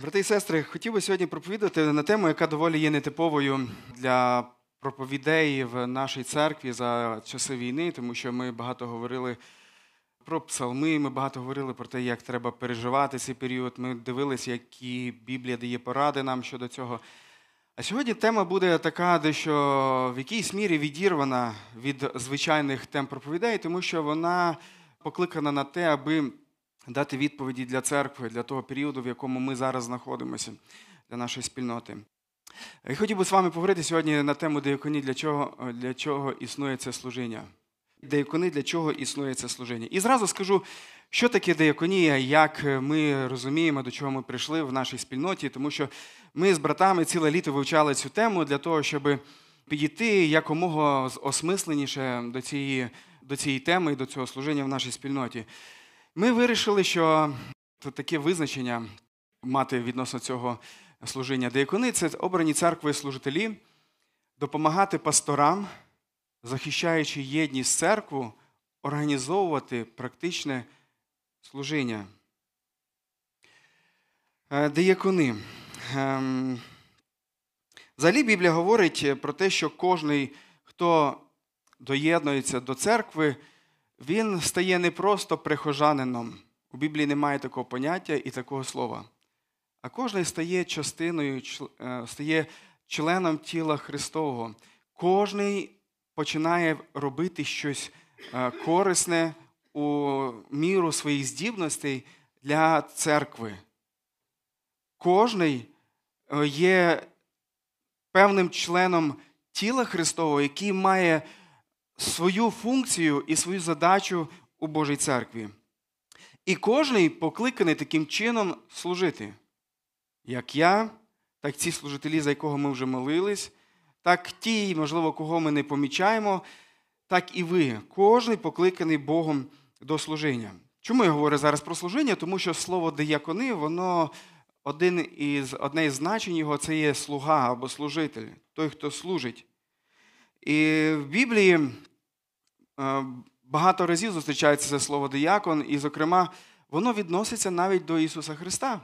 Брати і сестри, хотів би сьогодні проповідати на тему, яка доволі є нетиповою для проповідей в нашій церкві за часи війни, тому що ми багато говорили про псалми, ми багато говорили про те, як треба переживати цей період. Ми дивилися, які Біблія дає поради нам щодо цього. А сьогодні тема буде така, дещо в якійсь мірі відірвана від звичайних тем проповідей, тому що вона покликана на те, аби дати відповіді для церкви, для того періоду, в якому ми зараз знаходимося, для нашої спільноти. І хотів би з вами поговорити сьогодні на тему деяконі, для чого, для чого існує це служіння. Деякони, для чого існує це служіння. І зразу скажу, що таке деяконія, як ми розуміємо, до чого ми прийшли в нашій спільноті, тому що ми з братами ціле літо вивчали цю тему для того, щоб підійти якомога осмисленіше до цієї, до цієї теми і до цього служіння в нашій спільноті. Ми вирішили, що тут таке визначення мати відносно цього служіння деякони це обрані церкви служителі, допомагати пасторам, захищаючи єдність церкву, організовувати практичне служіння. Деякони. Ем, взагалі Біблія говорить про те, що кожний, хто доєднується до церкви, він стає не просто прихожанином. У Біблії немає такого поняття і такого слова. А кожен стає частиною, стає членом тіла Христового. Кожний починає робити щось корисне у міру своїх здібностей для церкви. Кожний є певним членом тіла Христового, який має свою функцію і свою задачу у Божій церкві. І кожний покликаний таким чином служити. Як я, так ці служителі, за якого ми вже молились, так ті, можливо, кого ми не помічаємо, так і ви. Кожний покликаний Богом до служіння. Чому я говорю зараз про служіння? Тому що слово диякони, воно один із, одне із значень його це є слуга або служитель, той, хто служить. І в Біблії е, багато разів зустрічається це слово диякон, і, зокрема, воно відноситься навіть до Ісуса Христа.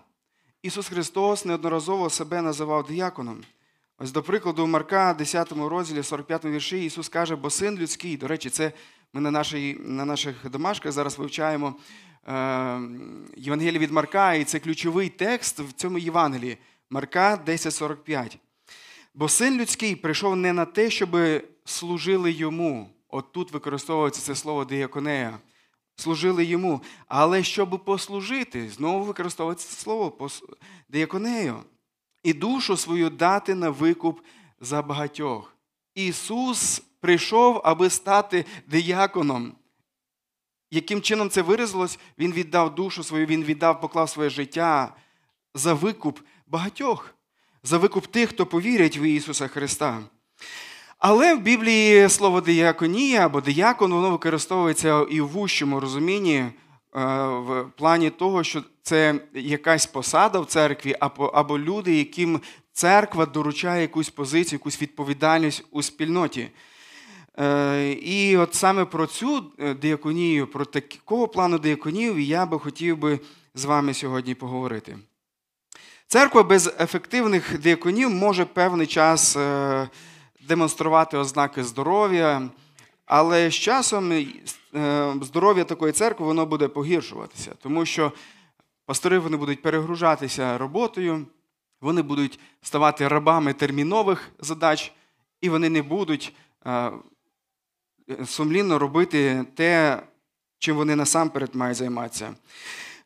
Ісус Христос неодноразово себе називав дияконом. Ось, до прикладу, Марка, 10 розділі, 45 вірші, Ісус каже, бо син людський, до речі, це ми на нашій, на наших домашках зараз вивчаємо е, Євангеліє від Марка, і це ключовий текст в цьому Євангелії. Марка 10,45. Бо син людський прийшов не на те, щоб служили йому. От тут використовується це слово діяконея. Служили йому, але щоб послужити, знову використовується це слово діяконею. І душу свою дати на викуп за багатьох. Ісус прийшов, аби стати дияконом. Яким чином це виразилось? Він віддав душу свою, він віддав, поклав своє життя за викуп багатьох за викуп тих, хто повірять в Ісуса Христа. Але в Біблії слово дияконія або диякон, воно використовується і в вущому розумінні, е, в плані того, що це якась посада в церкві, або люди, яким церква доручає якусь позицію, якусь відповідальність у спільноті. Е, і от саме про цю е, дияконію, про такого плану дияконію я би хотів би з вами сьогодні поговорити. Церква без ефективних діаконів може певний час е, демонструвати ознаки здоров'я, але з часом е, здоров'я такої церкви воно буде погіршуватися, тому що пастори вони будуть перегружатися роботою, вони будуть ставати рабами термінових задач, і вони не будуть е, сумлінно робити те, чим вони насамперед мають займатися.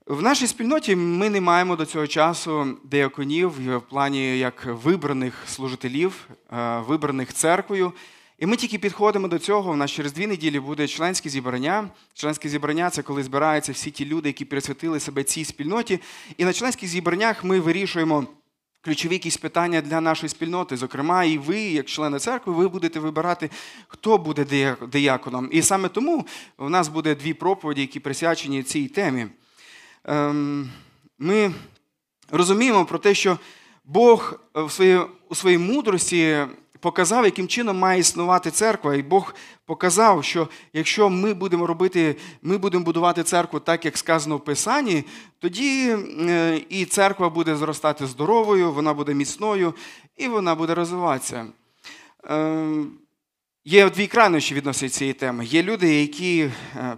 В нашій спільноті ми не маємо до цього часу деяконів в плані як вибраних служителів, е, вибраних церквою. І ми тільки підходимо до цього. У нас через дві неділі буде членське зібрання. Членське зібрання це коли збираються всі ті люди, які присвятили себе цій спільноті. І на членських зібраннях ми вирішуємо ключові якісь питання для нашої спільноти. Зокрема, і ви, як члени церкви, ви будете вибирати, хто буде деяконом. І саме тому у нас буде дві проповіді, які присвячені цій темі. Ем, ми розуміємо про те, що Бог у своїй, у своїй мудрості показав, яким чином має існувати церква. І Бог показав, що якщо ми будемо робити, ми будемо будувати церкву так, як сказано в Писанні, тоді е, і церква буде зростати здоровою, вона буде міцною і вона буде розвиватися. Є дві крайнощі відносно цієї теми. Є люди, які е,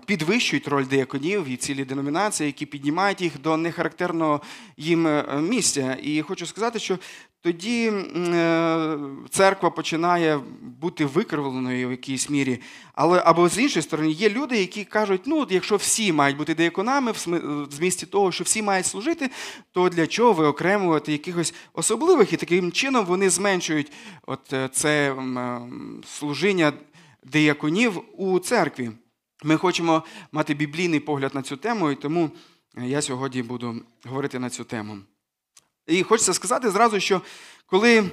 підвищують роль деяконів і цілі деномінації, які піднімають їх до нехарактерного їм е, місця. І хочу сказати, що тоді е, церква починає бути викривленою в якійсь мірі. Але або з іншої сторони, є люди, які кажуть, ну, якщо всі мають бути деяконами, в змісті того, що всі мають служити, то для чого ви окремувати якихось особливих? І таким чином вони зменшують от е, це служіння деяконів у церкві. Ми хочемо мати біблійний погляд на цю тему, і тому я сьогодні буду говорити на цю тему. І хочеться сказати зразу, що коли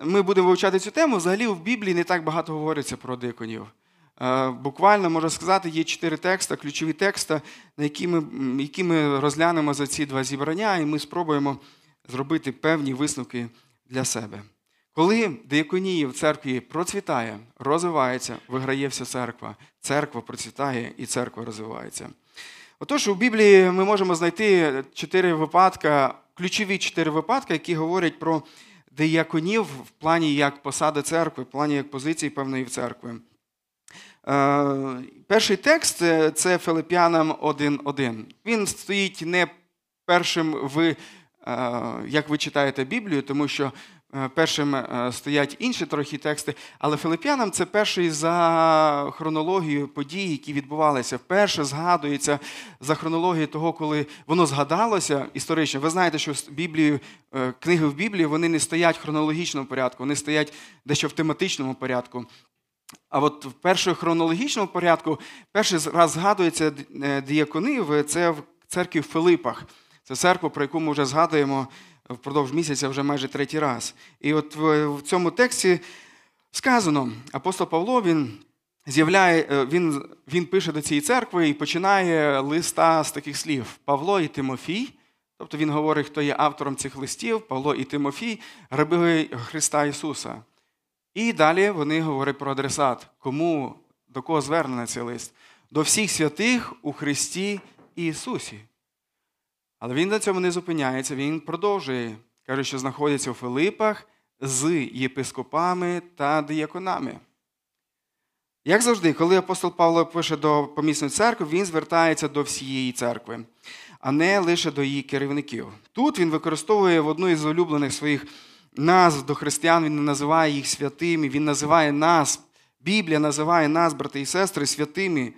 ми будемо вивчати цю тему, взагалі в Біблії не так багато говориться про диконів. Е, буквально, можна сказати, є чотири текста, ключові тексти, які ми, які ми розглянемо за ці два зібрання, і ми спробуємо зробити певні висновки для себе. Коли дияконії в церкві процвітає, розвивається, виграє вся церква, церква процвітає і церква розвивається. Отож, у Біблії ми можемо знайти чотири випадки ключові чотири випадки, які говорять про деяконів в плані як посади церкви, в плані як позиції певної церкви. Е, перший текст це Филип'янам 1.1. Він стоїть не першим в, е, як ви читаєте Біблію, тому що Е, першим е, стоять інші трохи тексти, але Филип'янам це перший за хронологією подій, які відбувалися. Вперше згадується за хронологією того, коли воно згадалося історично. Ви знаєте, що Біблію, е, книги в Біблії вони не стоять в хронологічному порядку, вони стоять дещо в тематичному порядку. А от в першому хронологічному порядку перший раз згадується діяконив, це в церкві в Филипах. Це церква, про яку ми вже згадуємо впродовж місяця вже майже третій раз. І от в цьому тексті сказано, апостол Павло він з'являє, е, він, він пише до цієї церкви і починає листа з таких слів: Павло і Тимофій. Тобто він говорить, хто є автором цих листів, Павло і Тимофій, раби Христа Ісуса. І далі вони говорять про адресат, кому, до кого звернений цей лист? До всіх святих у Христі Ісусі. Але він на цьому не зупиняється, він продовжує. Каже, що знаходиться у Филипах з єпископами та дияконами. Як завжди, коли апостол Павло пише до помісної церкви, він звертається до всієї церкви, а не лише до її керівників. Тут він використовує в одну із улюблених своїх назв до християн, він називає їх святими, він називає нас, Біблія називає нас, брати і сестри, святими.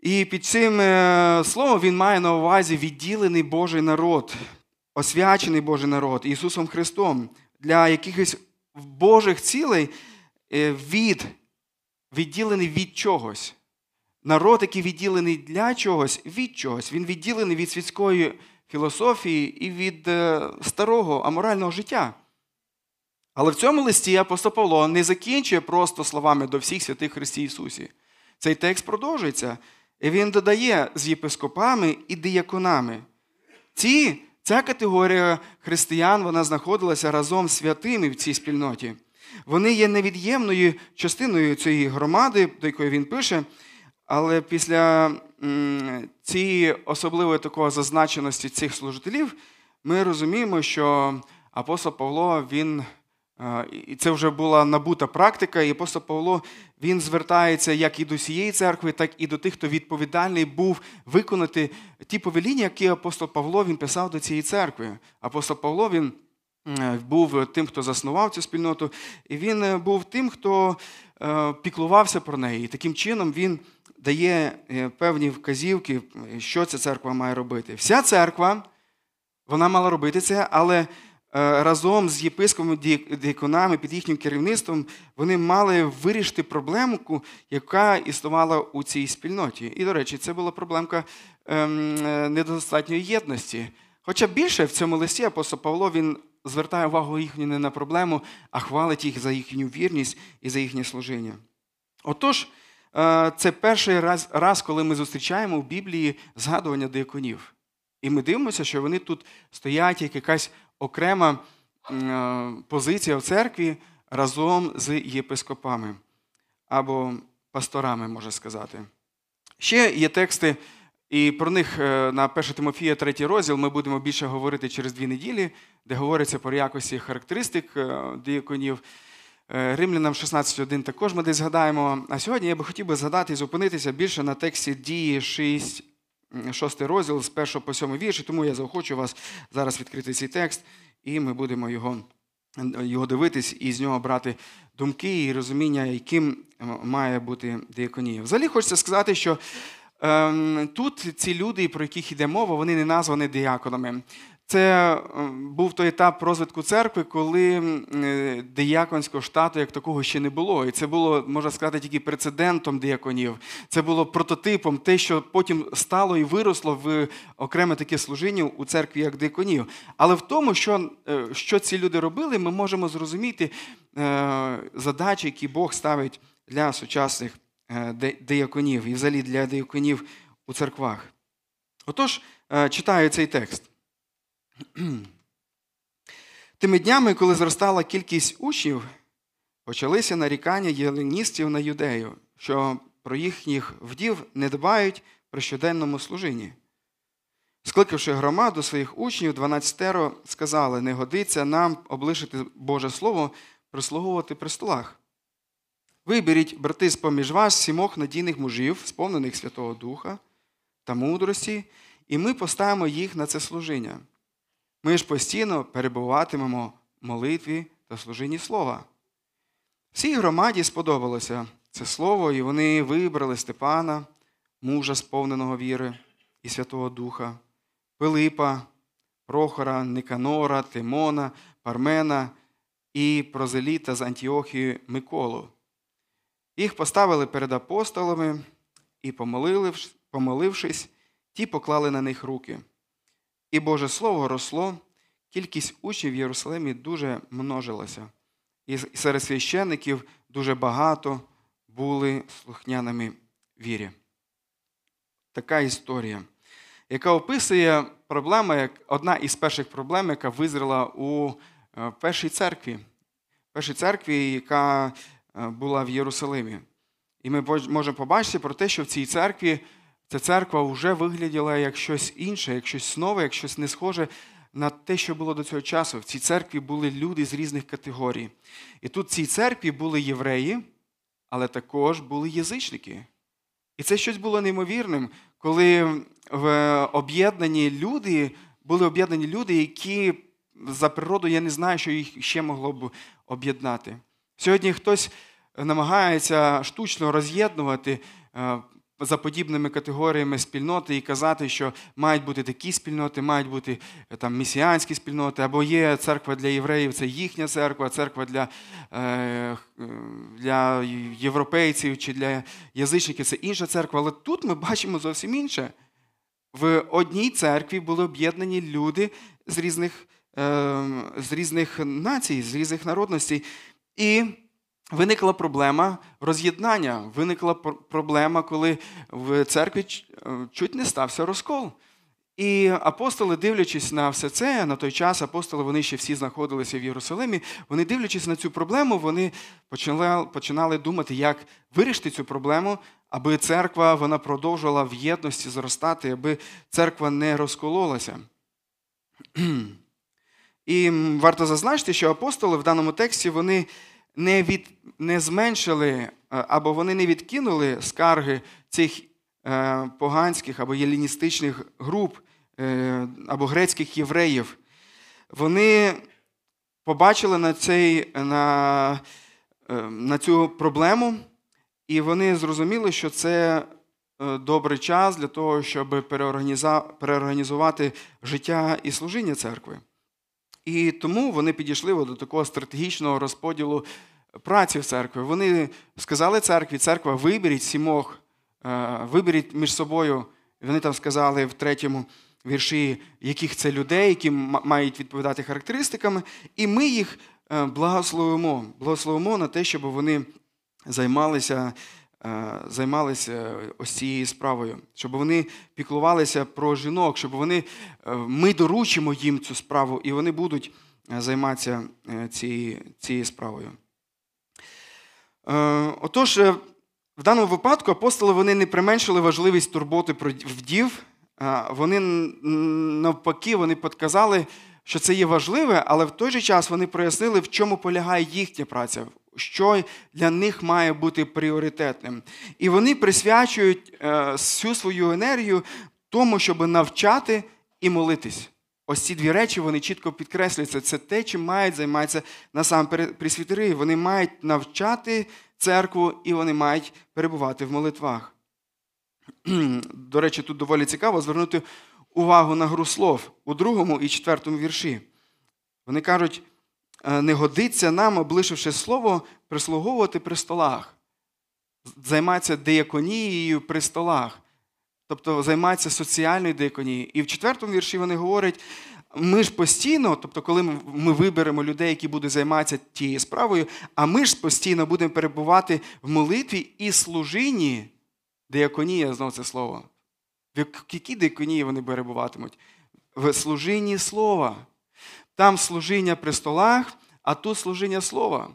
І під цим е, словом він має на увазі відділений Божий народ, освячений Божий народ Ісусом Христом для якихось Божих цілей е, від, відділений від чогось. Народ, який відділений для чогось, від чогось. Він відділений від світської філософії і від е, старого аморального життя. Але в цьому листі апостол Павло не закінчує просто словами до всіх святих Христі Ісусі. Цей текст продовжується. І він додає з єпископами і дияконами. Ці, Ця категорія християн вона знаходилася разом з святими в цій спільноті. Вони є невід'ємною частиною цієї громади, до якої він пише. Але після цієї особливої такої зазначеності цих служителів ми розуміємо, що апостол Павло він і це вже була набута практика, і апостол Павло він звертається як і до цієї церкви, так і до тих, хто відповідальний був виконати ті повеління, які апостол Павло він писав до цієї церкви. Апостол Павло він був тим, хто заснував цю спільноту, і він е, був тим, хто е, піклувався про неї. І таким чином він дає е, певні вказівки, що ця церква має робити. Вся церква вона мала робити це, але Е, разом з єпископами діяконами під їхнім керівництвом вони мали вирішити проблемку, яка існувала у цій спільноті. І, до речі, це була проблемка ем, е, недостатньої єдності. Хоча більше в цьому листі апостол Павло він звертає увагу їхню не на проблему, а хвалить їх за їхню вірність і за їхнє служіння. Отож, е, це перший раз, раз, коли ми зустрічаємо в Біблії згадування дияконів. І ми дивимося, що вони тут стоять як якась окрема е, позиція в церкві, разом з єпископами або пасторами, можна сказати. Ще є тексти, і про них е, на 1 Тимофія, 3 розділ, ми будемо більше говорити через дві неділі, де говориться про якості характеристик е, дияконів. Е, Римлянам 16.1 також ми десь згадаємо. А сьогодні я би хотів би згадати і зупинитися більше на тексті дії 6, 6 розділ з 1 по 7 вірші, тому я заохочу вас зараз відкрити цей текст, і ми будемо його, його дивитись і з нього брати думки і розуміння, яким має бути діаконія. Взагалі хочеться сказати, що ем, тут ці люди, про яких йде мова, вони не названі діяконами. Це ем, був той етап розвитку церкви, коли е, дияконського штату як такого ще не було. І це було, можна сказати, тільки прецедентом дияконів. Це було прототипом, те, що потім стало і виросло в окреме таке служіння у церкві як дияконів. Але в тому, що, е, що ці люди робили, ми можемо зрозуміти е, задачі, які Бог ставить для сучасних дияконів і взагалі для дияконів у церквах. Отож, читаю цей текст. Тими днями, коли зростала кількість учнів, почалися нарікання єленістів на юдею, що про їхніх вдів не дбають при щоденному служінні. Скликавши громаду своїх учнів, 12 сказали: не годиться нам облишити Боже Слово, прислуговувати при столах. Виберіть, брати, з поміж вас сімох надійних мужів, сповнених Святого Духа та мудрості, і ми поставимо їх на це служіння. Ми ж постійно перебуватимемо в молитві та служінні слова. Всій громаді сподобалося це слово, і вони вибрали Степана, мужа, сповненого віри і Святого Духа, Пилипа, Прохора, Никанора, Тимона, Пармена і Прозеліта з Антіохії Миколу. Їх поставили перед апостолами і, помолившись, ті поклали на них руки. І Боже Слово росло, кількість учнів в Єрусалимі дуже множилася. І серед священників дуже багато були слухняними вірі. Така історія, яка описує проблему, як одна із перших проблем, яка визріла у е, першій церкві, першій церкві, яка е, була в Єрусалимі. І ми можемо побачити про те, що в цій церкві Ця церква вже вигляділа як щось інше, як щось нове, як щось не схоже на те, що було до цього часу. В цій церкві були люди з різних категорій. І тут в цій церкві були євреї, але також були язичники. І це щось було неймовірним, коли в об'єднані люди були об'єднані люди, які за природу я не знаю, що їх ще могло б об'єднати. Сьогодні хтось намагається штучно роз'єднувати е, за подібними категоріями спільноти і казати, що мають бути такі спільноти, мають бути е, там місіанські спільноти, або є церква для євреїв, це їхня церква, церква для е, для європейців чи для язичників це інша церква. Але тут ми бачимо зовсім інше. В одній церкві були об'єднані люди з різних, е, з різних націй, з різних народностей. І Виникла проблема роз'єднання, виникла проблема, коли в церкві е, чуть не стався розкол. І апостоли, дивлячись на все це, на той час апостоли вони ще всі знаходилися в Єрусалимі. Вони, дивлячись на цю проблему, вони починали починали думати, як вирішити цю проблему, аби церква вона продовжувала в єдності зростати, аби церква не розкололася. І варто зазначити, що апостоли в даному тексті вони не від, не зменшили е, або вони не відкинули скарги цих е, поганських або єліністичних груп е, або грецьких євреїв. Вони побачили на, цей, на, на цю проблему, і вони зрозуміли, що це добрий час для того, щоб переорганізувати життя і служіння церкви. І тому вони підійшли до такого стратегічного розподілу праці в церкві. Вони сказали церкві, церква, виберіть сімох, е, виберіть між собою. Вони там сказали в третьому вірші, яких це людей, які мають відповідати характеристиками, і ми їх е, благословимо, благословимо на те, щоб вони займалися. Е, займалися ось цією справою, щоб вони піклувалися про жінок, щоб вони, ми доручимо їм цю справу, і вони будуть займатися цією, цією справою. Отож, е, в даному випадку апостоли вони не применшили важливість турботи про вдів. Вони навпаки вони підказали, що це є важливе, але в той же час вони прояснили, в чому полягає їхня праця, що для них має бути пріоритетним. І вони присвячують е, всю свою енергію тому, щоб навчати і молитись. Ось ці дві речі вони чітко підкреслюються. Це те, чим мають займатися насамперед присвітери. Вони мають навчати церкву і вони мають перебувати в молитвах. До речі, тут доволі цікаво звернути увагу на гру слов у другому і четвертому вірші. Вони кажуть, «Е, не годиться нам, облишивши слово, прислуговувати при столах, займатися деяконією при столах, тобто займатися соціальною деяконією. І в четвертому вірші вони говорять, ми ж постійно, тобто, коли ми виберемо людей, які будуть займатися тією справою, а ми ж постійно будемо перебувати в молитві і служінні, деяконія, знову це слово. В якій деяконії вони перебуватимуть? В служінні слова. Там служіння при столах, а тут служіння слова.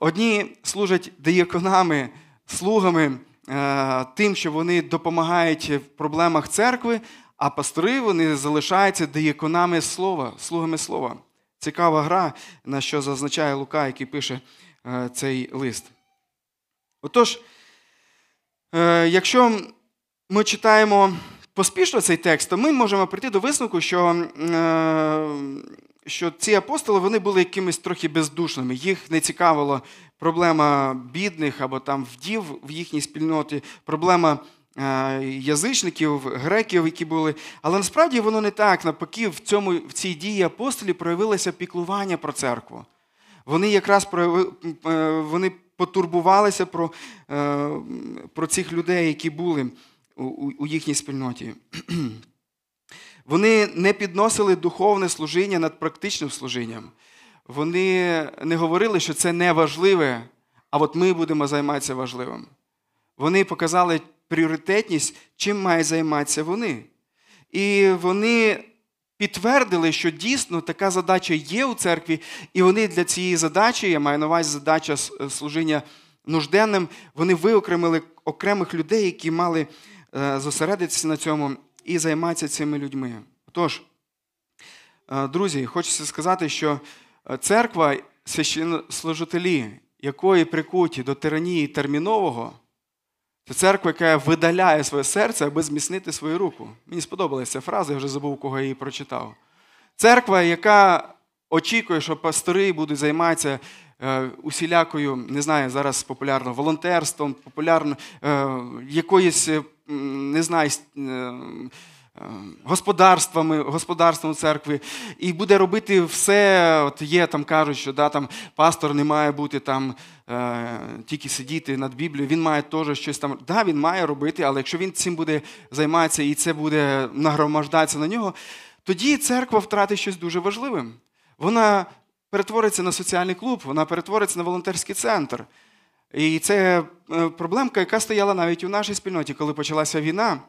Одні служать деяконами, слугами е, тим, що вони допомагають в проблемах церкви, а пастори вони залишаються деяконами слова, слугами слова. Цікава гра, на що зазначає Лука, який пише е, цей лист. Отож, е, якщо ми читаємо поспішно цей текст, то ми можемо прийти до висновку, що що ці апостоли вони були якимись трохи бездушними. Їх не цікавила проблема бідних або там вдів в їхній спільноті, проблема е, язичників, греків, які були. Але насправді воно не так. Навпаки, в цьому, в цій дії апостолів проявилося піклування про церкву. Вони якраз прояви, е, вони потурбувалися про, про цих людей, які були у їхній спільноті. Вони не підносили духовне служіння над практичним служінням. Вони не говорили, що це не важливе, а от ми будемо займатися важливим. Вони показали пріоритетність, чим мають займатися вони. І вони підтвердили, що дійсно така задача є у церкві, і вони для цієї задачі, я маю на увазі задача служіння нужденним, вони виокремили окремих людей, які мали Е, зосередитися на цьому і займатися цими людьми. Тож, е, друзі, хочеться сказати, що е, церква, священнослужителі, якої прикуті до тиранії термінового, це церква, яка видаляє своє серце, аби зміцнити свою руку. Мені сподобалася ця фраза, я вже забув, кого я її прочитав. Церква, яка очікує, що пастори будуть займатися усілякою, не знаю, зараз популярно волонтерством, популярно е, якоюсь, е, не знаю, господарствами, господарством церкви, і буде робити все. От є там кажуть, що да, там пастор не має бути там тільки сидіти над Біблією, він має теж щось там. Да, він має робити, але якщо він цим буде займатися і це буде нагромаждатися на нього, тоді церква втратить щось дуже важливе. Вона перетвориться на соціальний клуб, вона перетвориться на волонтерський центр. І це е, проблемка, яка стояла навіть у нашій спільноті, коли почалася війна.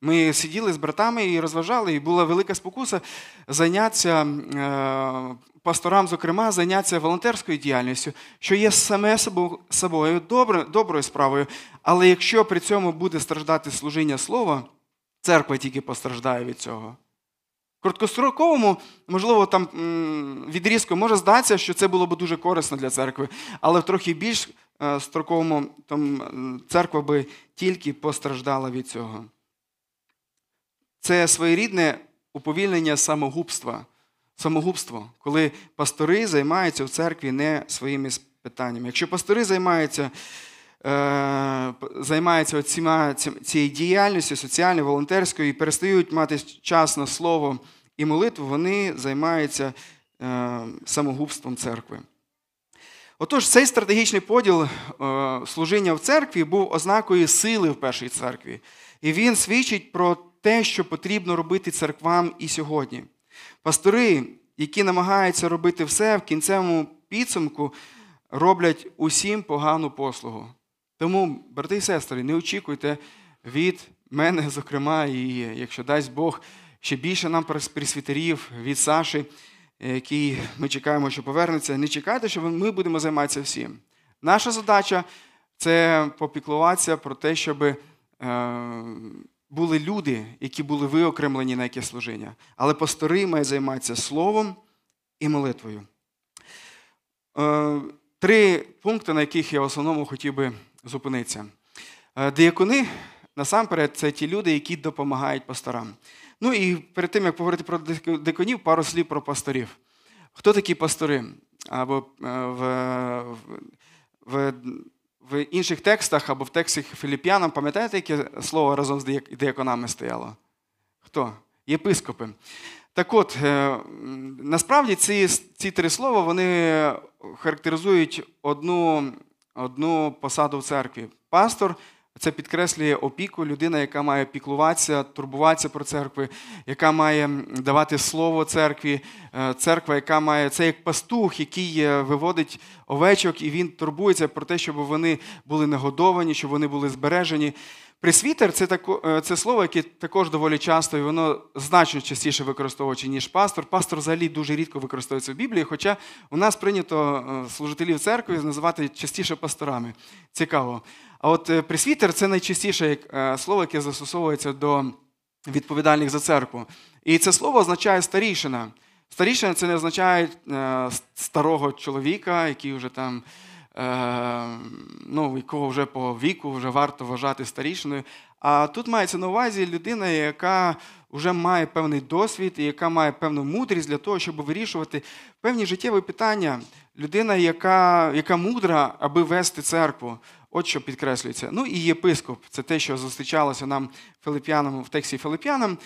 Ми сиділи з братами і розважали, і була велика спокуса зайнятися е, пасторам, зокрема, зайнятися волонтерською діяльністю, що є саме собою доброю, доброю справою. Але якщо при цьому буде страждати служіння слова, церква тільки постраждає від цього короткостроковому, можливо, там відрізку може здатися, що це було б дуже корисно для церкви, але в трохи більш е, строковому там, церква би тільки постраждала від цього. Це своєрідне уповільнення самогубства. Самогубство, коли пастори займаються в церкві не своїми питаннями. Якщо пастори займаються займаються цією діяльністю соціальною, волонтерською і перестають мати час на слово і молитву, вони займаються е, самогубством церкви. Отож, цей стратегічний поділ е, служіння в церкві був ознакою сили в першій церкві. І він свідчить про те, що потрібно робити церквам і сьогодні. Пастори, які намагаються робити все в кінцевому підсумку, роблять усім погану послугу. Тому, брати і сестри, не очікуйте від мене, зокрема, і якщо дасть Бог ще більше нам присвітерів від Саші, який ми чекаємо, що повернеться. Не чекайте, що ми будемо займатися всім. Наша задача це попіклуватися про те, щоб е, були люди, які були виокремлені на яке служіння. Але пастори мають займатися словом і молитвою. Е, Три пункти, на яких я в основному хотів би зупинитися. Е, Діякони, насамперед, це ті люди, які допомагають пасторам. Ну і перед тим, як поговорити про диконів, пару слів про пасторів. Хто такі пастори? Або е, в, в, в інших текстах, або в тексті Філіп'янам, пам'ятаєте, яке слово разом з діяконами стояло? Хто? Єпископи. Так от, е, насправді ці ці три слова вони характеризують одну одну посаду в церкві. Пастор це підкреслює опіку, людина, яка має піклуватися, турбуватися про церкви, яка має давати слово церкві, е, церква, яка має це як пастух, який е, виводить овечок, і він турбується про те, щоб вони були нагодовані, щоб вони були збережені. Пресвітер це тако, е, це слово, яке також доволі часто, і воно значно частіше використовується, ніж пастор. Пастор взагалі дуже рідко використовується в Біблії, хоча у нас прийнято служителів церкви називати частіше пасторами. Цікаво. А от е, пресвітер це найчастіше е, слово, яке застосовується до відповідальних за церкву. І це слово означає старішина. Старішина це не означає е, старого чоловіка, який вже там, ну, якого вже по віку вже варто вважати старішиною. А тут мається на увазі людина, яка вже має певний досвід і яка має певну мудрість для того, щоб вирішувати певні життєві питання. Людина, яка яка мудра, аби вести церкву. От що підкреслюється. Ну і єпископ це те, що зустрічалося нам Филип'янам в тексті Филип'янам.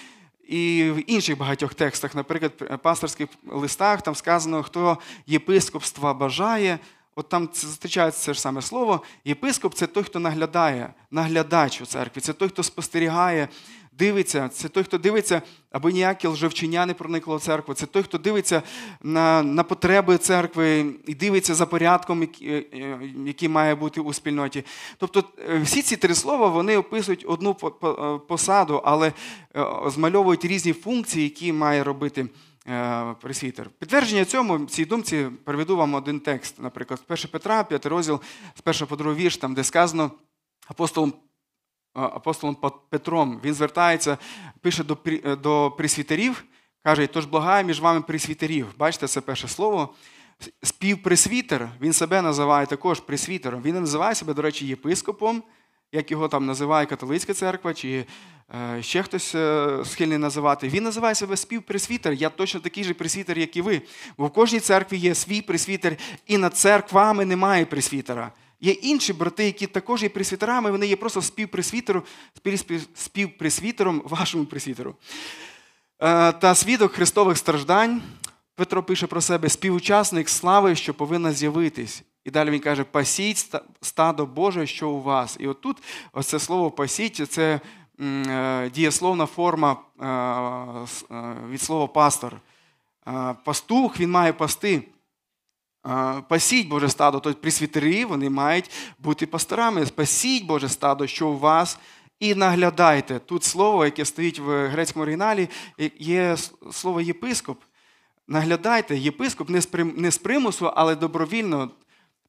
І в інших багатьох текстах, наприклад, пасторських листах, там сказано, хто єпископства бажає. От там зустрічається це ж саме слово. Єпископ це той, хто наглядає, наглядач у церкві, це той, хто спостерігає дивиться, це той, хто дивиться, аби ніяке лжевчення не проникло в церкву. Це той, хто дивиться на на потреби церкви і дивиться за порядком, який, е, е, має бути у спільноті. Тобто е, всі ці три слова вони описують одну посаду, але змальовують різні функції, які має робити. Пресвітер. Підтвердження цьому цій думці приведу вам один текст, наприклад, з 1 Петра, 5 розділ, з 1 по 2 вірш, там, де сказано апостолом апостолом Петром. Він звертається, пише до е, до присвітерів, каже, тож благаю між вами присвітерів. Бачите, це перше слово. Співпресвітер, він себе називає також присвітером. Він називає себе, до речі, єпископом, як його там називає католицька церква, чи е, ще хтось е, схильний називати. Він називає себе співпресвітер. Я точно такий же пресвітер, як і ви. Бо в кожній церкві є свій пресвітер, і над церквами немає пресвітера. Є інші брати, які також є пресвітерами, вони є просто співпресвітером, співпресвітером вашому пресвітеру. Е, та свідок Христових страждань. Петро пише про себе співучасник слави, що повинна з'явитись. І далі він каже: пасіть стадо Боже, що у вас. І отут оце слово пасіть це е, дієсловна форма е, від слова пастор. Пастух він має пасти. Пасіть Боже стадо, тобто присвітери, вони мають бути пасторами. Спасіть Боже стадо, що у вас, і наглядайте. Тут слово, яке стоїть в грецькому оригіналі, є слово єпископ. Наглядайте, єпископ не з примусу, але добровільно,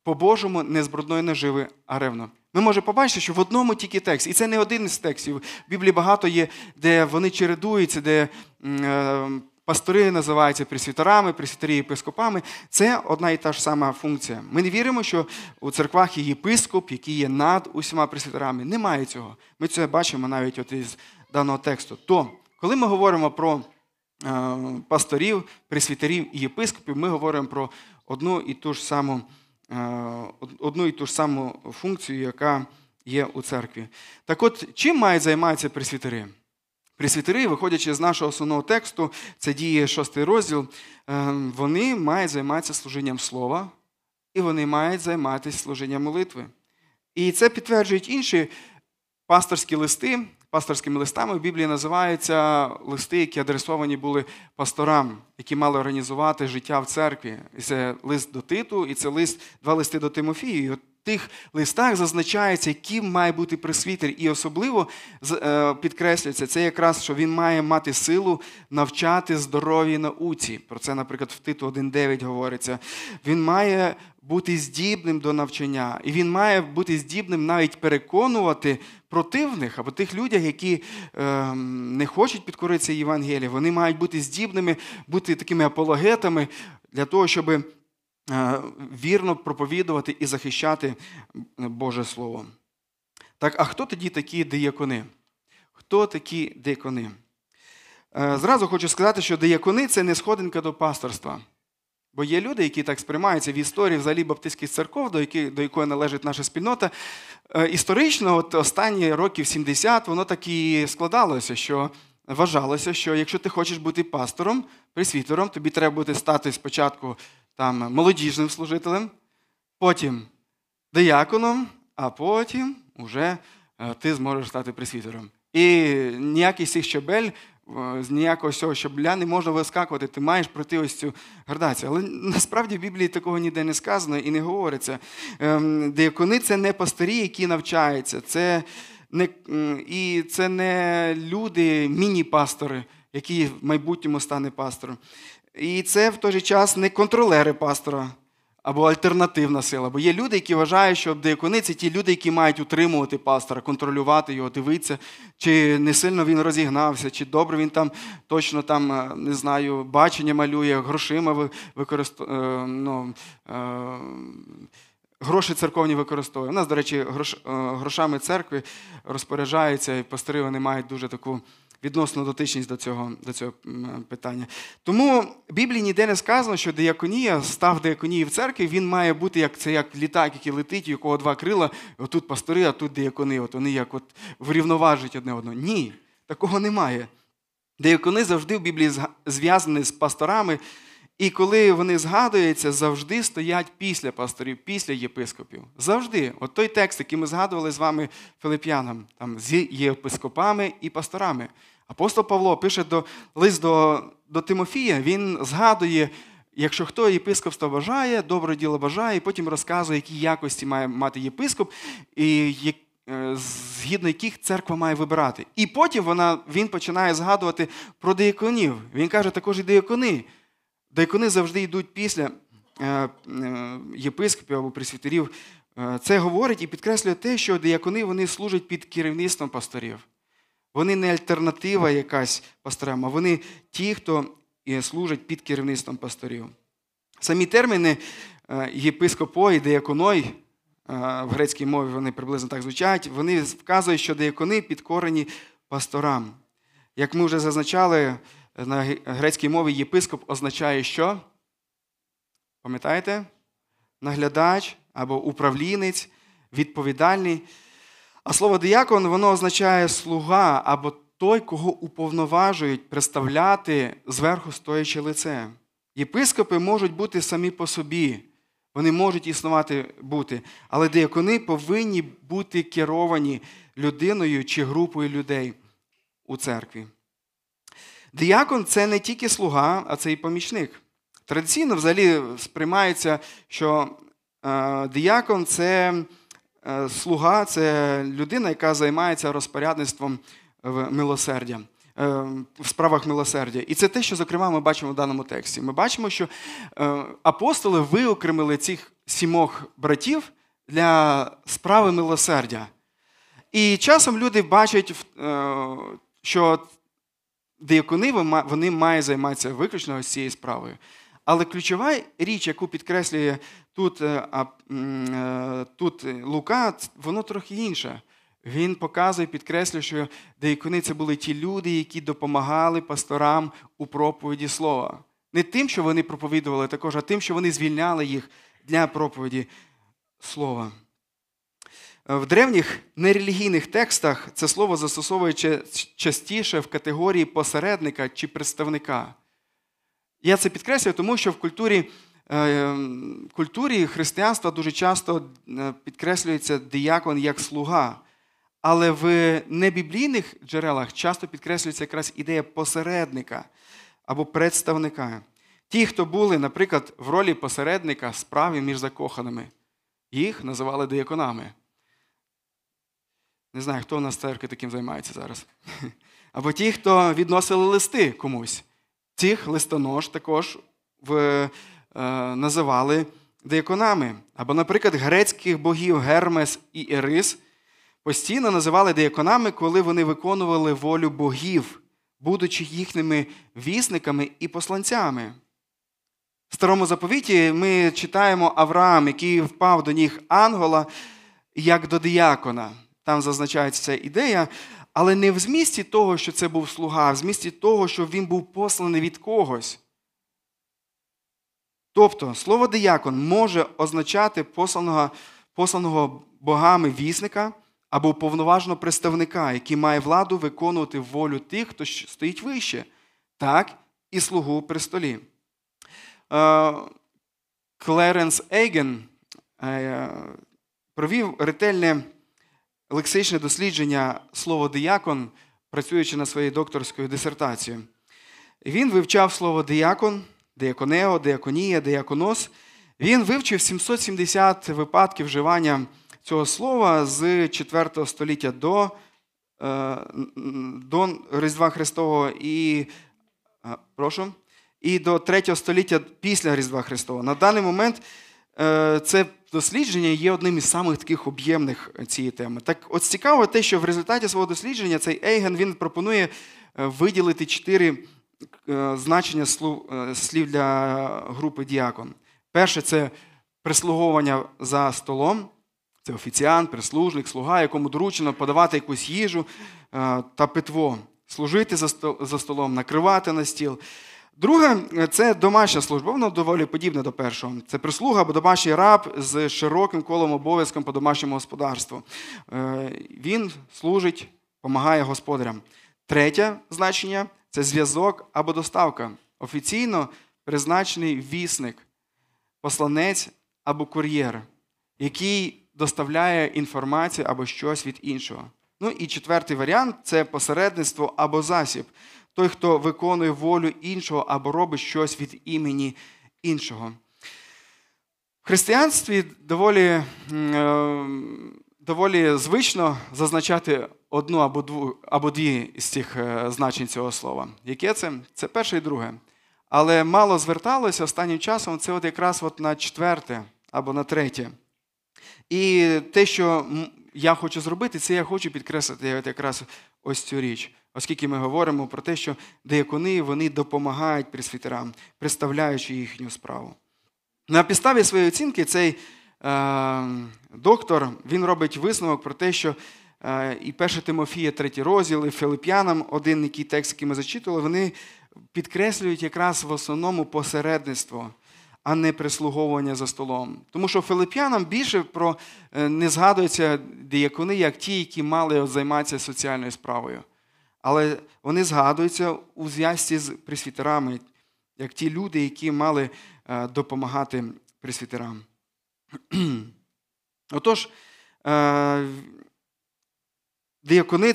по-божому, не з брудної наживи, а ревно. Ми можемо побачити, що в одному тільки текст, і це не один із текстів. В Біблії багато є, де вони чередуються, де е, Пастори називаються пресвітерами, пресвітері єпископами. Це одна і та ж сама функція. Ми не віримо, що у церквах є єпископ, який є над усіма пресвітерами. Немає цього. Ми це бачимо навіть от із даного тексту. То, коли ми говоримо про е, пасторів, пресвітерів і єпископів, ми говоримо про одну і ту ж саму, одну і ту ж саму функцію, яка є у церкві. Так от, чим мають займатися пресвітери? Пресвітери, виходячи з нашого основного тексту, це діє шостий розділ, е, вони мають займатися служінням слова, і вони мають займатися служінням молитви. І це підтверджують інші пасторські листи. Пасторськими листами в Біблії називаються листи, які адресовані були пасторам, які мали організувати життя в церкві. І це лист до Титу, і це лист, два листи до Тимофію. І от тих листах зазначається, яким має бути пресвітер. І особливо е, підкреслюється це якраз, що він має мати силу навчати здоровій науці. Про це, наприклад, в Титу 1.9 говориться. Він має бути здібним до навчання, і він має бути здібним навіть переконувати противних або тих людей, які е, не хочуть підкоритися Євангелії. Вони мають бути здібними, бути такими апологетами для того, щоб е, вірно проповідувати і захищати Боже Слово. Так, а хто тоді такі диякони? Хто такі диякони? Е, зразу хочу сказати, що диякони це не сходинка до пасторства. Бо є люди, які так сприймаються в історії взагалі баптистських церков, до якої, до якої належить наша спільнота. Е, історично, от останні років 70, воно так і складалося, що вважалося, що якщо ти хочеш бути пастором, присвітером, тобі треба буде стати спочатку там, молодіжним служителем, потім дияконом, а потім вже е, ти зможеш стати присвітером. І ніякий з цих щабель з ніякого цього щабля не можна вискакувати, ти маєш пройти ось цю градацію. Але насправді в Біблії такого ніде не сказано і не говориться. Ем, Деякони це не пастирі, які навчаються. Це не, І це не люди, міні-пастори, які в майбутньому стане пастором. І це в той же час не контролери пастора або альтернативна сила. Бо є люди, які вважають, що деякони це ті люди, які мають утримувати пастора, контролювати його, дивитися, чи не сильно він розігнався, чи добре він там точно там, е, не знаю, бачення малює, грошима використовує. Е, ну, е, Гроші церковні використовує. У нас, до речі, грошами церкви розпоряджаються, і пастори вони мають дуже таку відносно дотичність до цього до цього питання. Тому в Біблії ніде не сказано, що деяконія, став Деяконією в церкві, він має бути як це як літак, який летить, у якого два крила, отут пастори, а тут деякони. От вони як от врівноважують одне одного. Ні, такого немає. Деякони завжди в Біблії зв'язані з пасторами. І коли вони згадуються, завжди стоять після пасторів, після єпископів. Завжди. От той текст, який ми згадували з вами Филип'янам, там з єпископами і пасторами. Апостол Павло пише до, лист до до Тимофія, він згадує, якщо хто єпископство бажає, добре діло бажає, і потім розказує, які якості має мати єпископ, і е, згідно яких церква має вибирати. І потім вона, він починає згадувати про деяконів. Він каже, також і деякони. Дайкони завжди йдуть після е, е, єпископів або присвітерів. Е, це говорить і підкреслює те, що диякони вони служать під керівництвом пасторів. Вони не альтернатива якась пасторам, а вони ті, хто служать під керівництвом пасторів. Самі терміни єпископой і деяконой в грецькій мові вони приблизно так звучать, вони вказують, що деякони підкорені пасторам. Як ми вже зазначали, на грецькій мові єпископ означає що? Пам'ятаєте? Наглядач або управлінець, відповідальний. А слово диякон воно означає слуга або той, кого уповноважують представляти зверху стоячи лице. Єпископи можуть бути самі по собі, вони можуть існувати бути, але диякони повинні бути керовані людиною чи групою людей у церкві. Діякон це не тільки слуга, а це і помічник. Традиційно взагалі сприймається, що е, діякон це е, слуга, це людина, яка займається розпорядництвом милосердя. Е, в справах милосердя. І це те, що, зокрема, ми бачимо в даному тексті. Ми бачимо, що апостоли виокремили цих сімох братів для справи милосердя. І часом люди бачать, що Деякони вони мають займатися виключно цією справою. Але ключова річ, яку підкреслює тут е, е, тут Лука, воно трохи інше. Він показує, підкреслює, що деякони це були ті люди, які допомагали пасторам у проповіді слова. Не тим, що вони проповідували також, а тим, що вони звільняли їх для проповіді слова. В древніх нерелігійних текстах це слово застосовується частіше в категорії посередника чи представника. Я це підкреслюю, тому що в культурі е, культурі християнства дуже часто е, підкреслюється диякон як слуга. Але в небіблійних джерелах часто підкреслюється якраз ідея посередника або представника. Ті, хто були, наприклад, в ролі посередника справи між закоханими. Їх називали дияконами. Не знаю, хто у нас в церкві таким займається зараз. Або ті, хто відносили листи комусь. Цих листонож також в, е, називали дияконами. Або, наприклад, грецьких богів Гермес і Ірис постійно називали дияконами, коли вони виконували волю богів, будучи їхніми вісниками і посланцями. В старому заповіті ми читаємо Авраам, який впав до ніг ангела, як до диякона. Там зазначається ця ідея, але не в змісті того, що це був слуга, а в змісті того, що він був посланий від когось. Тобто, слово диякон може означати посланого, посланого богами вісника або повноважного представника, який має владу виконувати волю тих, хто стоїть вище, так і слугу при столі. Е, Клеренс Ейген е, провів ретельне лексичне дослідження слова диякон, працюючи над своєю докторською дисертацією. Він вивчав слово диякон, диаконео, диаконія, диаконос. Він вивчив 770 випадків вживання цього слова з 4 століття до е, до Різдва Христового і прошу, і до 3 століття після Різдва Христового. На даний момент е, це дослідження є одним із самих таких об'ємних цієї теми. Так от цікаво те, що в результаті свого дослідження цей Ейген він пропонує е, виділити чотири значення слів для групи діакон. Перше це прислуговування за столом. Це офіціант, прислужник, слуга, якому доручено подавати якусь їжу е, та питво, служити за столом, накривати на стіл. Друге, це домашня служба, воно доволі подібне до першого. Це прислуга або домашній раб з широким колом обов'язком по домашньому господарству. Е, він служить, допомагає господарям. Третє значення це зв'язок або доставка. Офіційно призначений вісник, посланець або кур'єр, який доставляє інформацію або щось від іншого. Ну і четвертий варіант це посередництво або засіб. Той, хто виконує волю іншого або робить щось від імені іншого. В християнстві доволі е, доволі звично зазначати одну або дву, або дві з цих е, значень цього слова. Яке це? Це перше і друге. Але мало зверталося останнім часом це от якраз от на четверте або на третє. І те, що я хочу зробити, це я хочу підкреслити якраз ось цю річ. Оскільки ми говоримо про те, що деякони вони допомагають присвітерам, представляючи їхню справу. На підставі своєї оцінки цей е, доктор він робить висновок про те, що е, і 1 Тимофія, третій розділ, і Филип'янам, один який текст, який ми зачитували, вони підкреслюють якраз в основному посередництво а не прислуговування за столом. Тому що филип'янам більше про е, не згадуються діякони, як ті, які мали займатися соціальною справою. Але вони згадуються у зв'язці з присвітерами, як ті люди, які мали е, допомагати присвітерам. Отож, е,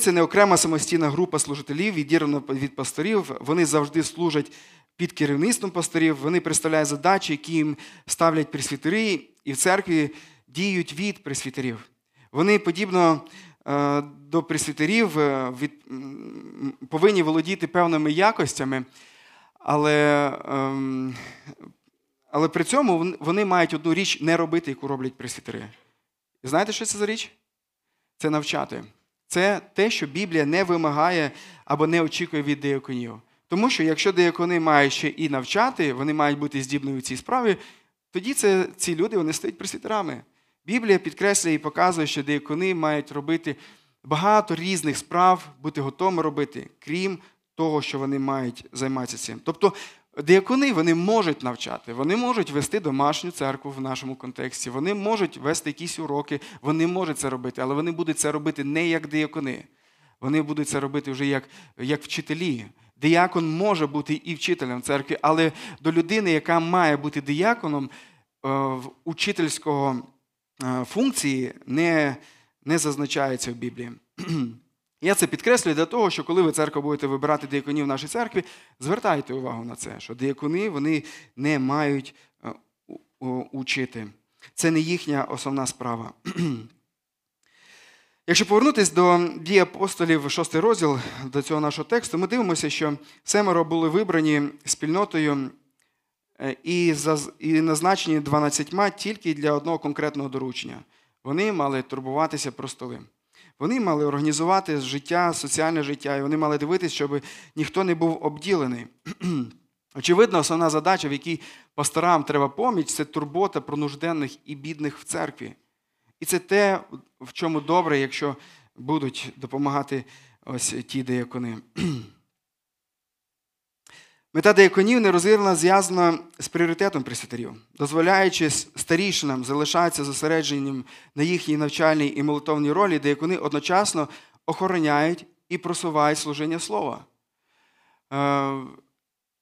це не окрема самостійна група служителів, відірвана від пасторів. Вони завжди служать під керівництвом пасторів, вони представляють задачі, які їм ставлять пресвітери, і в церкві діють від пресвітерів. Вони, подібно до пресвітерів, е, повинні володіти певними якостями, але ем, але при цьому вони мають одну річ не робити, яку роблять пресвітери. Знаєте, що це за річ? Це навчати. Це те, що Біблія не вимагає або не очікує від деяконів. Тому що якщо деякони мають ще і навчати, вони мають бути здібними в цій справі, тоді це, ці люди вони стають пресвітерами. Біблія підкреслює і показує, що деякони мають робити багато різних справ, бути готовими робити, крім того, що вони мають займатися цим. Тобто деякони вони можуть навчати, вони можуть вести домашню церкву в нашому контексті, вони можуть вести якісь уроки, вони можуть це робити, але вони будуть це робити не як деякони. Вони будуть це робити вже як, як вчителі. Діякон може бути і вчителем церкви, але до людини, яка має бути діяконом, е, учительського функції не не зазначається в Біблії. Я це підкреслюю для того, що коли ви церква будете вибирати діяконів в нашій церкві, звертайте увагу на це, що діякони вони не мають е, учити. Це не їхня основна справа. Якщо повернутися до дії апостолів, шостий розділ до цього нашого тексту, ми дивимося, що семеро були вибрані спільнотою е, і і назначені дванадцятьма тільки для одного конкретного доручення. Вони мали турбуватися про столи. Вони мали організувати життя, соціальне життя, і вони мали дивитися, щоб ніхто не був обділений. Очевидно, основна задача, в якій пасторам треба поміч, це турбота про нужденних і бідних в церкві. І це те, в чому добре, якщо будуть допомагати ось ті деякони. Мета деяконів нерозірвано зв'язана з пріоритетом пресвітерів, дозволяючи старішинам залишатися зосередженням на їхній навчальній і молитовній ролі, деякони одночасно охороняють і просувають служення слова. Е,